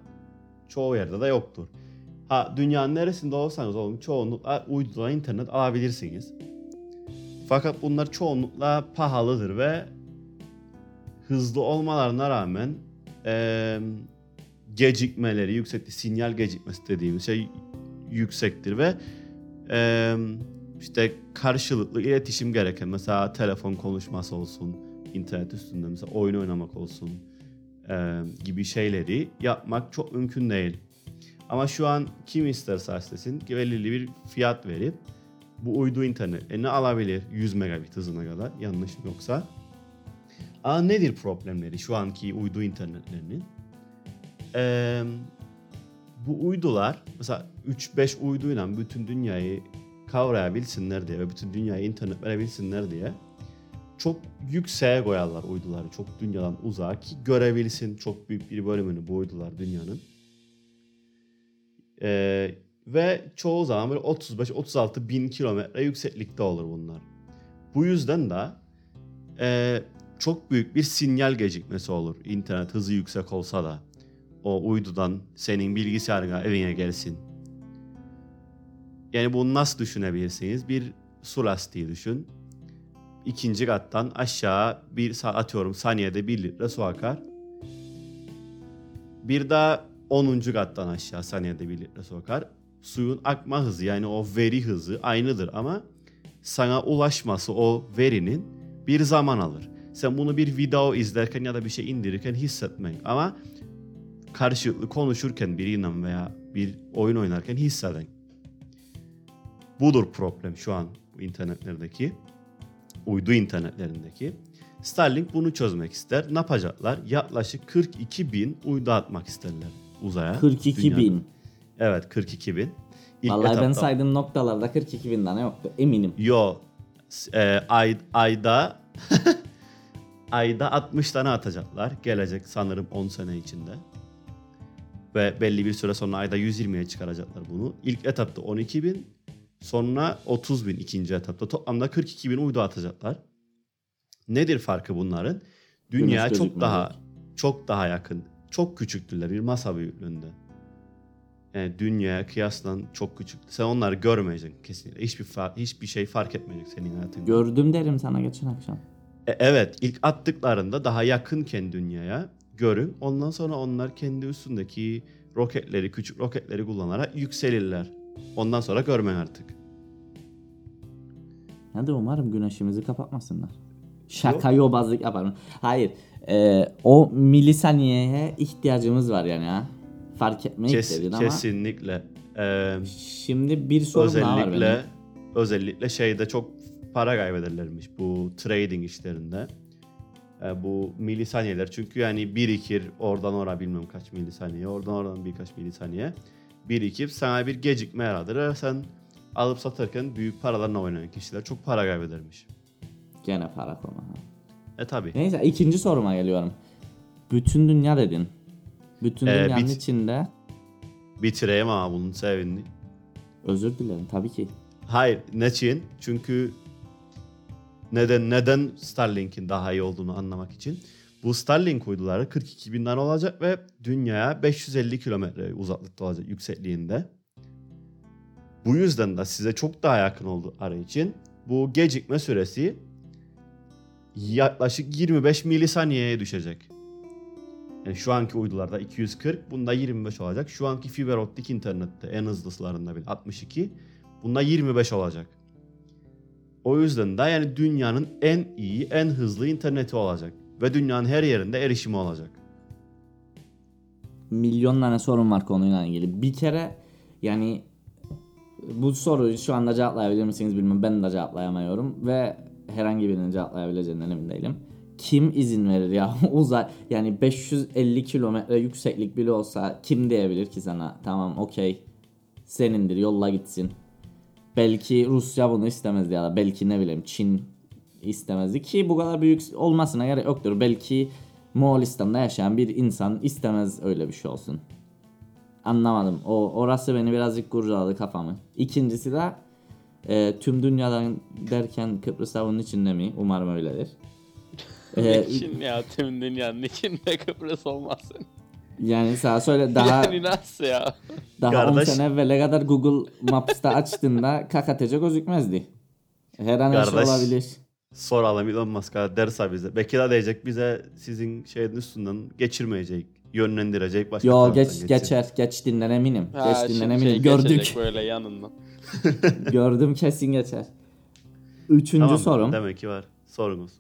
çoğu yerde de yoktur. Ha dünyanın neresinde olsanız olun çoğunlukla uydudan internet alabilirsiniz. Fakat bunlar çoğunlukla pahalıdır ve hızlı olmalarına rağmen eee, gecikmeleri yüksektir. Sinyal gecikmesi dediğimiz şey yüksektir ve eee, işte karşılıklı iletişim gereken mesela telefon konuşması olsun, internet üstünde mesela oyun oynamak olsun eee, gibi şeyleri yapmak çok mümkün değil. Ama şu an kim isterse istesin belirli bir fiyat verip bu uydu internetlerini alabilir 100 megabit hızına kadar yanlışım yoksa. Aa, nedir problemleri şu anki uydu internetlerinin? Ee, bu uydular mesela 3-5 uyduyla bütün dünyayı kavrayabilsinler diye ve bütün dünyaya internet verebilsinler diye çok yükseğe koyarlar uyduları. Çok dünyadan uzağa ki görebilsin çok büyük bir bölümünü bu uydular dünyanın. Ee, ve çoğu zaman böyle 35-36 bin kilometre yükseklikte olur bunlar. Bu yüzden de e, çok büyük bir sinyal gecikmesi olur. İnternet hızı yüksek olsa da o uydudan senin bilgisayarına evine gelsin. Yani bunu nasıl düşünebilirsiniz? Bir su lastiği düşün. İkinci kattan aşağı bir atıyorum saniyede bir litre su akar. Bir daha 10. kattan aşağı saniyede bir litre su akar. Suyun akma hızı yani o veri hızı aynıdır ama sana ulaşması o verinin bir zaman alır. Sen bunu bir video izlerken ya da bir şey indirirken hissetmeyin ama karşılıklı konuşurken biriyle veya bir oyun oynarken hisseden. Budur problem şu an internetlerdeki, uydu internetlerindeki. Starlink bunu çözmek ister. Ne yapacaklar? Yaklaşık 42 bin uydu atmak isterler uzaya. 42 dünyada. bin. Evet 42 bin. İlk Vallahi ben etapta- saydığım noktalarda 42 bin tane yoktu eminim. Yo. E, ay, ayda ayda 60 tane atacaklar. Gelecek sanırım 10 sene içinde. Ve belli bir süre sonra ayda 120'ye çıkaracaklar bunu. İlk etapta 12 bin. Sonra 30 bin ikinci etapta. Toplamda 42 bin uydu atacaklar. Nedir farkı bunların? Dünya Güneş çok daha çok daha yakın. Çok küçüktüler bir masa büyüklüğünde. Yani dünyaya kıyasla çok küçük. Sen onları görmeyeceksin kesinlikle. Hiçbir fa- hiçbir şey fark etmeyecek senin hayatında. Gördüm derim sana geçen akşam. E, evet, ilk attıklarında daha yakınken dünyaya görün. Ondan sonra onlar kendi üstündeki roketleri, küçük roketleri kullanarak yükselirler. Ondan sonra görmen artık. Hadi umarım güneşimizi kapatmasınlar. Şaka yobazlık yaparım. Hayır. e, o milisaniyeye ihtiyacımız var yani ha. Fark etmeyi Kes, ama kesinlikle. Ee, şimdi bir sorum daha var benim. özellikle şeyde çok para kaybederlermiş bu trading işlerinde. Ee, bu milisaniyeler çünkü yani birikir oradan oraya bilmem kaç milisaniye oradan oradan birkaç milisaniye birikip sana bir gecikme yaradır sen alıp satarken büyük paralarla oynayan kişiler çok para kaybedermiş. Gene para konu. ha. E tabi. Neyse ikinci soruma geliyorum. Bütün dünya dedin. Bütün Ee, dünyanın bit- içinde Bitireyim ama bunun sevinli. özür dilerim tabii ki. Hayır, niçin? Çünkü neden neden Starlink'in daha iyi olduğunu anlamak için. Bu Starlink uyduları 42 binden olacak ve dünyaya 550 kilometre uzaklıkta olacak yüksekliğinde. Bu yüzden de size çok daha yakın oldukları için bu gecikme süresi yaklaşık 25 milisaniyeye düşecek. Yani şu anki uydularda 240, bunda 25 olacak. Şu anki fiber optik internette en hızlısılarında bile 62, bunda 25 olacak. O yüzden de yani dünyanın en iyi, en hızlı interneti olacak. Ve dünyanın her yerinde erişimi olacak. Milyon tane sorun var konuyla ilgili. Bir kere Yani bu soruyu şu anda cevaplayabilir misiniz bilmem. Ben de cevaplayamıyorum ve herhangi birinin cevaplayabileceğinden emin değilim. Kim izin verir ya uzay yani 550 kilometre yükseklik bile olsa kim diyebilir ki sana tamam okey senindir yolla gitsin. Belki Rusya bunu istemezdi ya da belki ne bileyim Çin istemezdi ki bu kadar büyük olmasına gerek yoktur. Belki Moğolistan'da yaşayan bir insan istemez öyle bir şey olsun. Anlamadım. O orası beni birazcık kurcaladı kafamı. İkincisi de e, tüm dünyadan derken Kıbrıs'a onun içinde mi? Umarım öyledir. E, Niçin ya tüm dünyanın içinde Kıbrıs olmasın? yani sana söyle daha yani nasıl ya? daha 10 Kardeş- sene evvele kadar Google Maps'ta açtığında KKTC gözükmezdi. Her an her şey Kardeş, olabilir. Soralım Elon Musk'a derse bize. Belki de diyecek bize sizin şeyin üstünden geçirmeyecek. Yönlendirecek başka Yo taraftan geç geçecek. geçer. Geçtiğinden eminim. Ha, Geçtiğinden şimdi eminim. şey Gördük. geçecek böyle yanından. Gördüm kesin geçer. Üçüncü Tamam, sorum. Demek ki var. Sorunuz.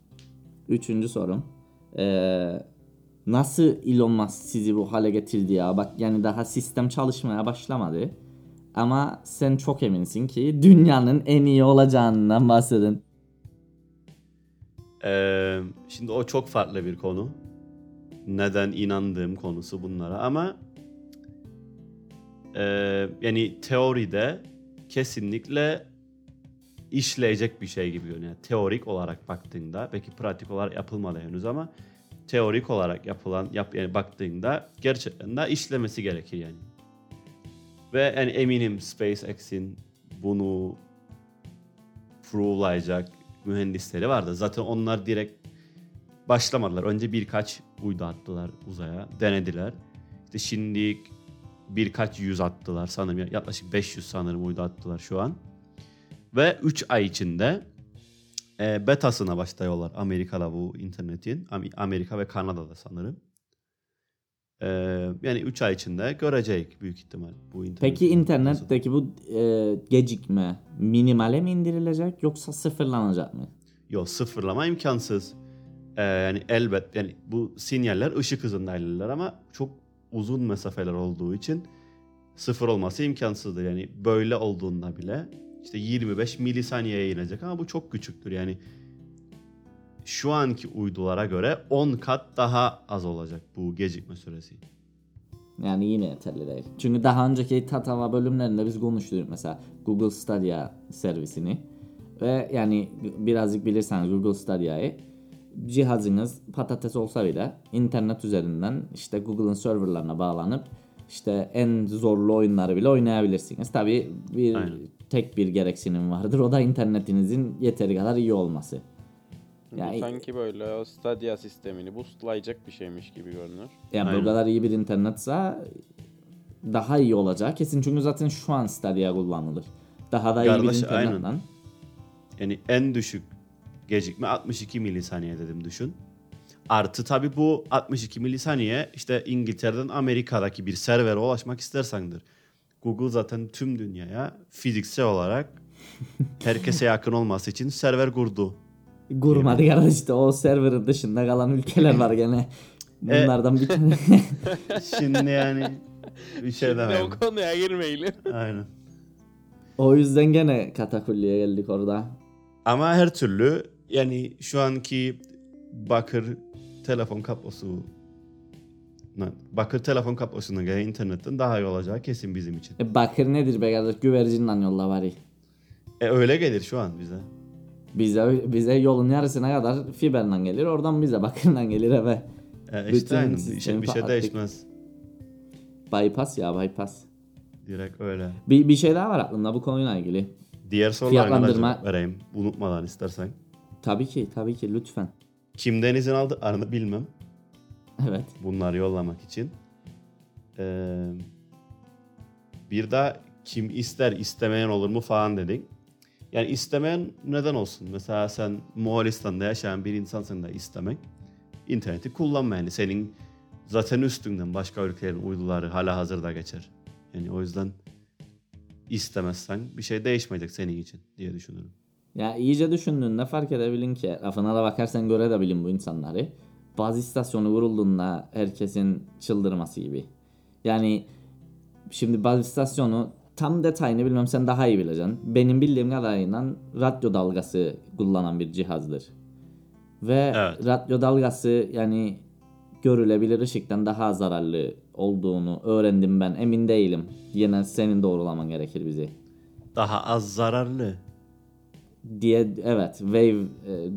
Üçüncü sorum. Ee, nasıl Elon Musk sizi bu hale getirdi ya? Bak yani daha sistem çalışmaya başlamadı. Ama sen çok eminsin ki dünyanın en iyi olacağından bahsedin. Ee, şimdi o çok farklı bir konu. Neden inandığım konusu bunlara ama e, yani teoride kesinlikle işleyecek bir şey gibi görünüyor. Teorik olarak baktığında belki pratik olarak yapılmadı henüz ama teorik olarak yapılan yap yani baktığında gerçekten de işlemesi gerekir yani. Ve yani eminim SpaceX'in bunu prove'layacak mühendisleri vardı. Zaten onlar direkt başlamadılar. Önce birkaç uydu attılar uzaya. Denediler. İşte şimdi birkaç yüz attılar sanırım. Yaklaşık 500 sanırım uydu attılar şu an. Ve 3 ay içinde e, betasına başlıyorlar Amerika'da bu internetin. Am- Amerika ve Kanada'da sanırım. E, yani 3 ay içinde görecek büyük ihtimal bu internet. Peki internetteki bu e, gecikme minimale mi indirilecek yoksa sıfırlanacak mı? Yok sıfırlama imkansız. Ee, yani elbet yani bu sinyaller ışık hızında ilerler ama çok uzun mesafeler olduğu için sıfır olması imkansızdır. Yani böyle olduğunda bile işte 25 milisaniyeye inecek ama bu çok küçüktür. Yani şu anki uydulara göre 10 kat daha az olacak bu gecikme süresi. Yani yine yeterli değil. Çünkü daha önceki Tatava bölümlerinde biz konuştuk mesela Google Stadia servisini. Ve yani birazcık bilirseniz Google Stadia'yı cihazınız patates olsa bile internet üzerinden işte Google'ın serverlarına bağlanıp işte en zorlu oyunları bile oynayabilirsiniz. Tabii bir Aynen. Tek bir gereksinim vardır. O da internetinizin yeteri kadar iyi olması. Yani- Bu sanki böyle o Stadia sistemini boostlayacak bir şeymiş gibi görünür. Yani Aynen. bu kadar iyi bir internetse daha iyi olacak kesin çünkü zaten şu an Stadia kullanılır. Daha da iyi bir Kardeş, internetten. aynen. Yani en düşük gecikme 62 milisaniye dedim düşün. Artı tabi bu 62 milisaniye işte İngiltere'den Amerika'daki bir servere ulaşmak istersendir. Google zaten tüm dünyaya fiziksel olarak herkese yakın olması için server kurdu. Kurmadı kardeş işte o serverın dışında kalan ülkeler var gene. E- Bunlardan bir tane. Şimdi yani bir şey Şimdi demem. o konuya girmeyelim. Aynen. o yüzden gene katakulliye geldik orada. Ama her türlü yani şu anki bakır telefon kablosu bakır telefon kablosuna göre internetten daha iyi olacağı kesin bizim için. E, bakır nedir be kardeş güvercinden yolla var. E öyle gelir şu an bize. Bize, bize yolun yarısına kadar fiberden gelir oradan bize bakırdan gelir eve. E Bütün işte aynen bir şey, bir şey değişmez. Bypass ya bypass. Direkt öyle. Bir, bir şey daha var aklımda bu konuyla ilgili. Diğer sorularına vereyim. Unutmadan istersen. Tabii ki tabii ki lütfen. Kimden izin aldıklarını bilmem. Evet. Bunları yollamak için. Ee, bir de kim ister istemeyen olur mu falan dedik. Yani istemeyen neden olsun? Mesela sen Moğolistan'da yaşayan bir insansın da istemek. interneti kullanma yani. Senin zaten üstünden başka ülkelerin uyduları hala hazırda geçer. Yani o yüzden istemezsen bir şey değişmeyecek senin için diye düşünüyorum. Ya iyice düşündüğünde fark edebilin ki lafına da bakarsan göre de bilin bu insanları. Bazı istasyonu vurulduğunda herkesin çıldırması gibi. Yani şimdi baz istasyonu tam detayını bilmem sen daha iyi bileceksin. Benim bildiğim kadarıyla radyo dalgası kullanan bir cihazdır. Ve Evet. radyo dalgası yani görülebilir ışıktan daha zararlı olduğunu öğrendim ben. Emin değilim. Yine senin doğrulaman gerekir bizi. Daha az zararlı. Diye evet wave e,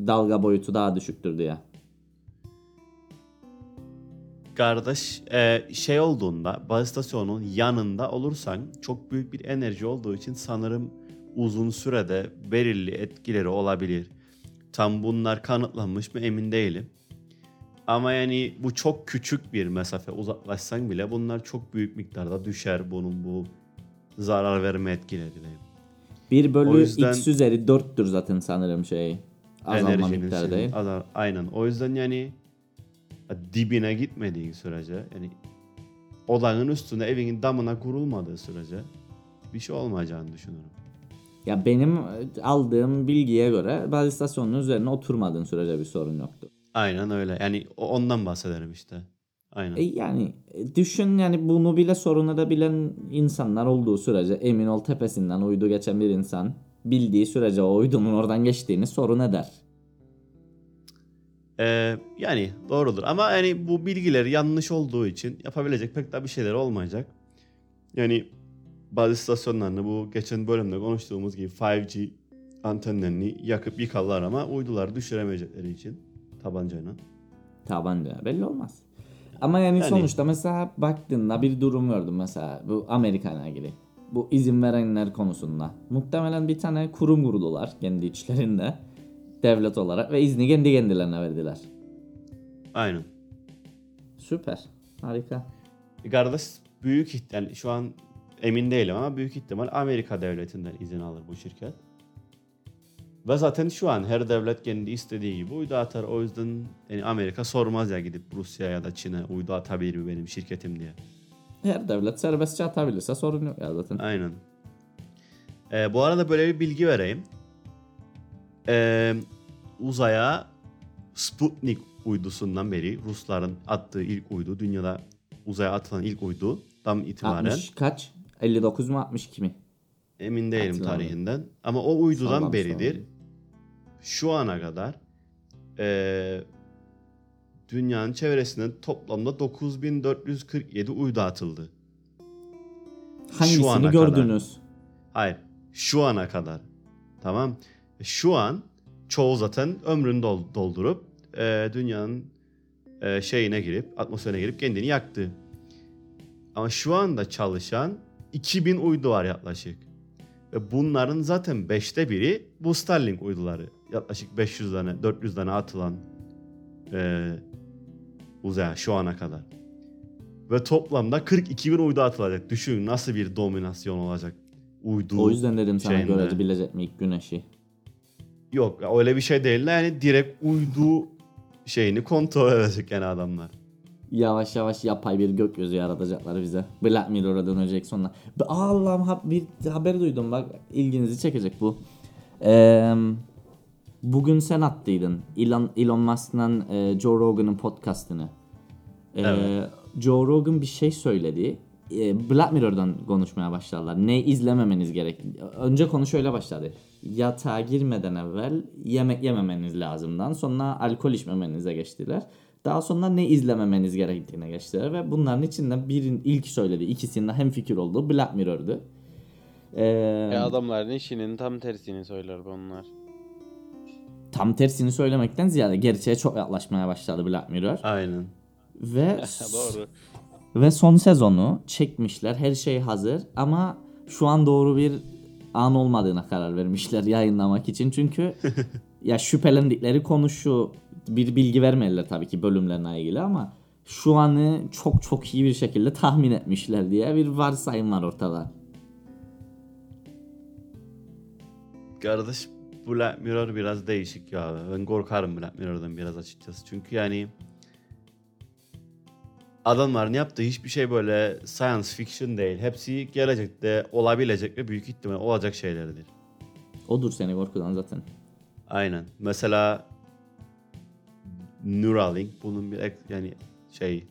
dalga boyutu daha düşüktür diye. Kardeş e, şey olduğunda baz istasyonunun yanında olursan çok büyük bir enerji olduğu için sanırım uzun sürede belirli etkileri olabilir. Tam bunlar kanıtlanmış mı emin değilim. Ama yani bu çok küçük bir mesafe uzaklaşsan bile bunlar çok büyük miktarda düşer bunun bu zarar verme etkileri. 1 bölü O yüzden- x üzeri 4'tür zaten sanırım şey. Azalma miktarı değil. azal- aynen. O yüzden yani dibine gitmediğin sürece yani odanın üstüne evinin damına kurulmadığı sürece bir şey olmayacağını düşünüyorum. Ya benim aldığım bilgiye göre baz istasyonunun üzerine oturmadığın sürece bir sorun yoktu. Aynen öyle. Yani o- ondan bahsederim işte. Aynen. E yani e, düşün yani bunu bile sorun edebilen insanlar olduğu sürece emin ol tepesinden uydu geçen bir insan bildiği sürece o uydunun oradan geçtiğini sorun eder. Ee, yani doğrudur ama yani bu bilgiler yanlış olduğu için yapabilecek pek de bir şeyler olmayacak. Yani bazı istasyonlarını bu geçen bölümde konuştuğumuz gibi 5G antenlerini yakıp yıkarlar ama uyduları düşüremeyecekleri için tabancayla. Tabanca belli olmaz. Ama yani, Yani- sonuçta mesela baktığında bir durum gördüm mesela bu Amerika'yla ilgili. Bu izin verenler konusunda. Muhtemelen bir tane kurum kurdular kendi içlerinde devlet olarak ve izni kendi kendilerine verdiler. Aynen. Süper. Harika. Kardeş büyük ihtimal şu an emin değilim ama büyük ihtimal Amerika devletinden izin alır bu şirket. Ve zaten şu an her devlet kendi istediği gibi uydu atar. O yüzden yani Amerika sormaz ya gidip Rusya ya da Çin'e uydu atabilir mi benim şirketim diye. Her devlet serbestçe atabilirse sorun yok ya zaten. Aynen. Ee, bu arada böyle bir bilgi vereyim. Ee, uzaya Sputnik uydusundan beri Rusların attığı ilk uydu, dünyada uzaya atılan ilk uydu tam itibaren 60 kaç? 59 mu 62 mi? emin değilim Hatırlamadım. tarihinden ama o uydudan Sallamış beridir olabilir. şu ana kadar ee, dünyanın çevresinden toplamda 9447 uydu atıldı. Hangisini ana gördünüz? Hayır. Şu ana kadar. Tamam. Şu an çoğu zaten ömrünü dol- doldurup e, dünyanın e, şeyine girip atmosferine girip kendini yaktı. Ama şu anda çalışan 2000 uydu var yaklaşık. Ve bunların zaten beşte biri bu Starlink uyduları. Yaklaşık 500 tane 400 tane atılan e, uzaya şu ana kadar. Ve toplamda 42 bin uydu atılacak. Düşün nasıl bir dominasyon olacak uydu. O yüzden dedim sana şeyinde. görebilecek mi ilk güneşi? Yok öyle bir şey değil. Yani direkt uydu şeyini kontrol edecek yani adamlar. Yavaş yavaş yapay bir gökyüzü yaratacaklar bize. Black Mirror'a dönecek sonra. Allah'ım ha- bir haber duydum bak ilginizi çekecek bu. Ee, bugün sen attıydın Elon, Elon Musk'ın e, Joe Rogan'ın podcastını. Ee, Evet. Joe Rogan bir şey söyledi. Ee, Black Mirror'dan konuşmaya başladılar. Ne izlememeniz gerek. Önce konu şöyle başladı. Yatağa girmeden evvel yemek yememeniz lazımdan sonra alkol içmemenize geçtiler. Daha sonra ne izlememeniz gerektiğine geçtiler ve bunların içinden birin ilk söylediği ikisinin hem fikir olduğu Black Mirror'dı. Ee, Ya adamların işinin tam tersini söyler bunlar. tam tersini söylemekten ziyade gerçeğe çok yaklaşmaya başladı Black Mirror. Aynen. Ve Doğru. Ve son sezonu çekmişler. Her şey hazır ama şu an doğru bir an olmadığına karar vermişler yayınlamak için. Çünkü ya şüphelendikleri konu şu bir bilgi vermediler tabii ki bölümlerine ilgili ama şu anı çok çok iyi bir şekilde tahmin etmişler diye bir varsayım var ortada. Kardeş Black Mirror biraz değişik ya. Ben korkarım Black Mirror'dan biraz açıkçası. Çünkü yani adamların yaptığı hiçbir şey böyle science fiction değil. Hepsi gelecekte olabilecek ve büyük ihtimal olacak şeylerdir. Odur seni korkudan zaten. Aynen. Mesela Neuralink bunun bir ek- yani şey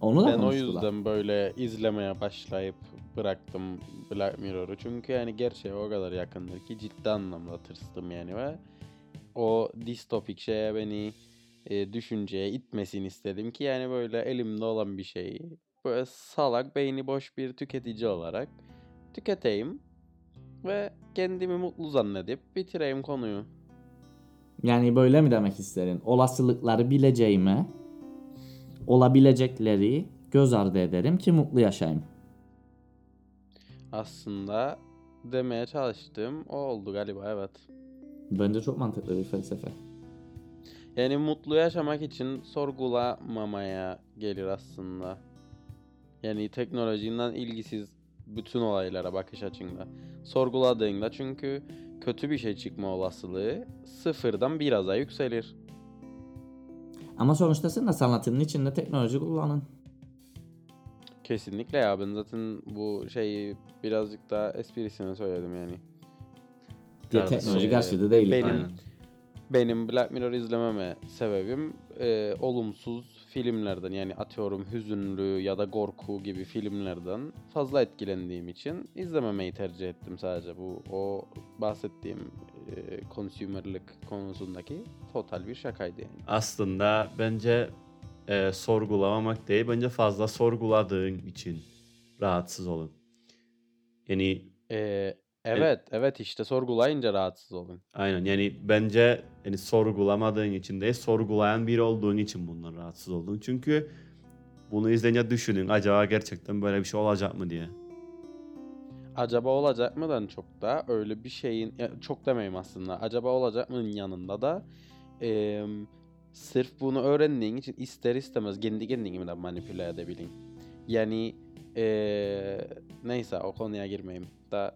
Onu da Ben o yüzden böyle izlemeye başlayıp bıraktım Black Mirror'ı. Çünkü yani gerçeğe o kadar yakındır ki ciddi anlamda tırstım yani ve o distopik şeye beni e, düşünceye itmesini istedim ki yani böyle elimde olan bir şeyi böyle salak beyni boş bir tüketici olarak tüketeyim ve kendimi mutlu zannedip bitireyim konuyu. Yani böyle mi demek isterin? Olasılıkları bileceğime olabilecekleri göz ardı ederim ki mutlu yaşayayım. Aslında demeye çalıştığım o oldu galiba evet. Bence çok mantıklı bir felsefe. Yani mutlu yaşamak için sorgulamamaya gelir aslında. Yani teknolojinden ilgisiz bütün olaylara bakış açında. Sorguladığında çünkü kötü bir şey çıkma olasılığı sıfırdan biraza yükselir. Ama sonuçta sen de sanatının içinde teknoloji kullanın. Kesinlikle ya ben zaten bu şeyi birazcık da esprisine söyledim yani. Teknoloji karşıtı değil. benim- Aynen. Benim Black Mirror izlememe sebebim e, olumsuz filmlerden yani atıyorum hüzünlü ya da korku gibi filmlerden fazla etkilendiğim için izlememeyi tercih ettim sadece bu o bahsettiğim e, consumerlık konusundaki total bir şakaydı yani. Aslında bence e, sorgulamamak değil, bence fazla sorguladığın için rahatsız olun. Yani E, evet evet işte sorgulayınca rahatsız olun. aynen yani bence yani sorgulamadığın için değil, sorgulayan biri olduğun için bundan rahatsız oldun. Çünkü bunu izleyince düşünün acaba gerçekten böyle bir şey olacak mı diye. Acaba olacak mıdan çok da öyle bir şeyin çok demeyeyim aslında. Acaba olacak mı'nın yanında da eee, sırf bunu öğrendiğin için ister istemez kendi kendini de manipüle edebilin. Yani eee, neyse o konuya girmeyeyim. Da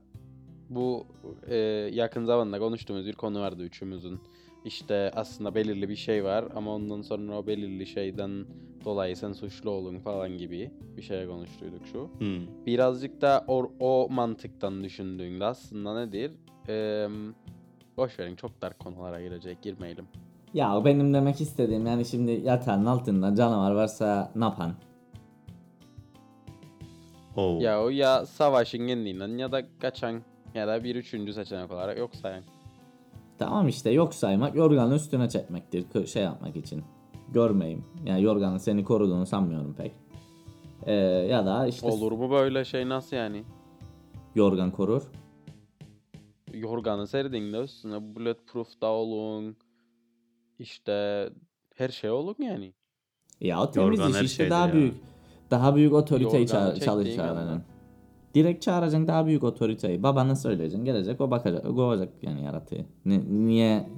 bu eee, yakın zamanda konuştuğumuz bir konu vardı üçümüzün. İşte aslında belirli bir şey var ama ondan sonra o belirli şeyden dolayı sen suçlu olun falan gibi bir şeye konuştuyduk şu Hmm. birazcık da o, o mantıktan düşündüğünde aslında nedir? Ee, boş verin çok dar konulara girecek girmeyelim. Ya benim demek istediğim yani şimdi yatağın altında canavar varsa ne yapan? Oh. Ya o ya savaşın kendinden ya da kaçan ya da bir üçüncü seçenek olarak yok sayan. Tamam işte yok saymak yorganı üstüne çekmektir şey yapmak için. Görmeyeyim. Yani yorganın seni koruduğunu sanmıyorum pek. Ee, ya da işte Olur mu böyle şey nasıl yani? yorgan korur. Yorganı serdiğinde üstüne bulletproof da olun. İşte her şey olun yani. Ya o temiz Yorgan iş işte daha ya. büyük. Daha büyük otoriteyi Yorganı Direkt çağıracaksın daha büyük otoriteyi. Babana söyleyeceksin. Gelecek o bakacak. O kovacak yani yaratığı. Ne, niye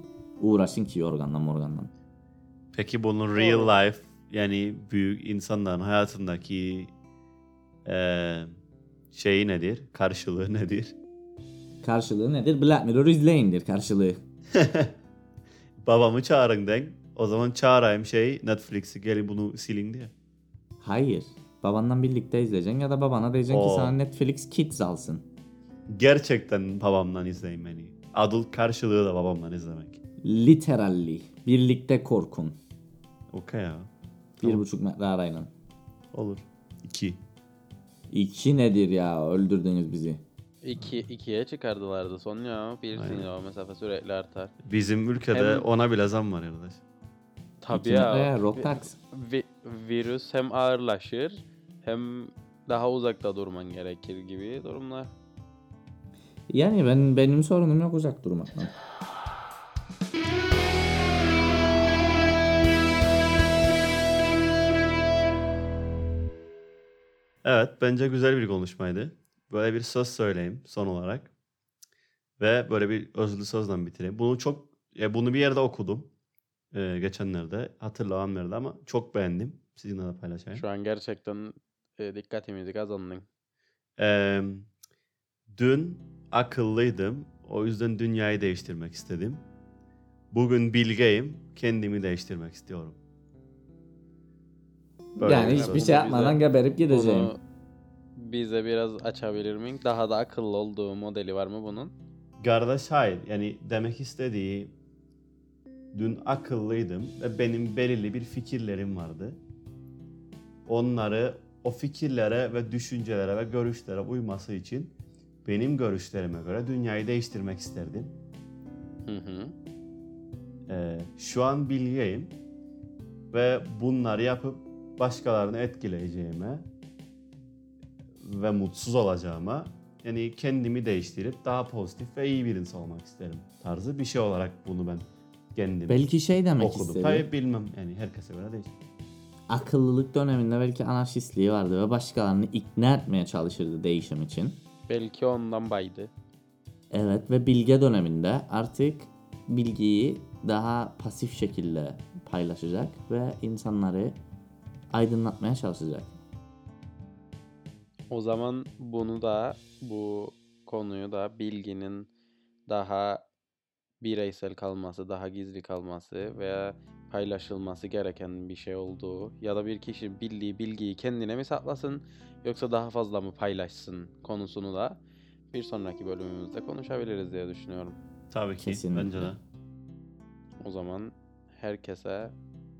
uğraşın ki yorgandan morgandan? Peki bunun real life yani büyük insanların hayatındaki eee şeyi nedir? Karşılığı nedir? Karşılığı nedir? Black Mirror izleyindir karşılığı. Babamı çağırın den. O zaman çağırayım şey Netflix'i gelin bunu silin diye. Hayır. Babanla birlikte izleyeceksin ya da babana diyeceksin ki Oo. sana Netflix Kids alsın. Gerçekten babamdan izleyin beni. Adult karşılığı da babamdan izlemek. Literally. Birlikte korkun. Okey ya. Bir Tamam. buçuk metre arayla. Olur. İki. İki nedir ya? Öldürdünüz bizi. İki, ikiye çıkardılardı son ya. Bir Aynen. sinir o mesafe sürekli artar. Bizim ülkede Hem- ona bile zam var arkadaş. Tabii ya. rock tax. vi- virüs hem ağırlaşır hem daha uzakta durman gerekir gibi durumlar. Yani ben benim sorunum yok uzak durmaktan. Evet bence güzel bir konuşmaydı. Böyle bir söz söyleyeyim son olarak. Ve böyle bir özlü sözle bitireyim. Bunu çok ya bunu bir yerde okudum. Ee, geçenlerde hatırlamam ama çok beğendim. Sizinle de paylaşayım. Şu an gerçekten e, dikkatimizi kazandın. Ee, dün akıllıydım. O yüzden dünyayı değiştirmek istedim. Bugün bilgeyim. Kendimi değiştirmek istiyorum. Böyle yani bir hiçbir şey yapmadan bize- geberip gideceğim. Bize biraz açabilir miyim? Daha da akıllı olduğu modeli var mı bunun? Kardeş hayır. Yani demek istediği dün akıllıydım ve benim belirli bir fikirlerim vardı. onları o fikirlere ve düşüncelere ve görüşlere uyması için benim görüşlerime göre dünyayı değiştirmek isterdim. Hı hı. Ee, şu an bilgiyim ve bunları yapıp başkalarını etkileyeceğime ve mutsuz olacağıma yani kendimi değiştirip daha pozitif ve iyi bir insan olmak isterim tarzı bir şey olarak bunu ben kendim Belki şey demek okudum. istedi. Tabii bilmem yani herkese göre değişir. Akıllılık döneminde belki anarşistliği vardı ve başkalarını ikna etmeye çalışırdı değişim için. Belki ondan baydı. Evet ve bilge döneminde artık bilgiyi daha pasif şekilde paylaşacak ve insanları aydınlatmaya çalışacak. O zaman bunu da bu konuyu da bilginin daha bireysel kalması, daha gizli kalması veya paylaşılması gereken bir şey olduğu ya da bir kişi bildiği bilgiyi kendine mi saklasın yoksa daha fazla mı paylaşsın konusunu da bir sonraki bölümümüzde konuşabiliriz diye düşünüyorum. Tabii ki Kesinlikle. bence de. O zaman herkese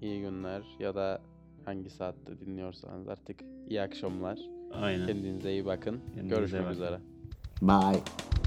iyi günler ya da hangi saatte dinliyorsanız artık iyi akşamlar. Aynen. Kendinize iyi bakın. Kendinize Görüşmek bakın. üzere. Bye.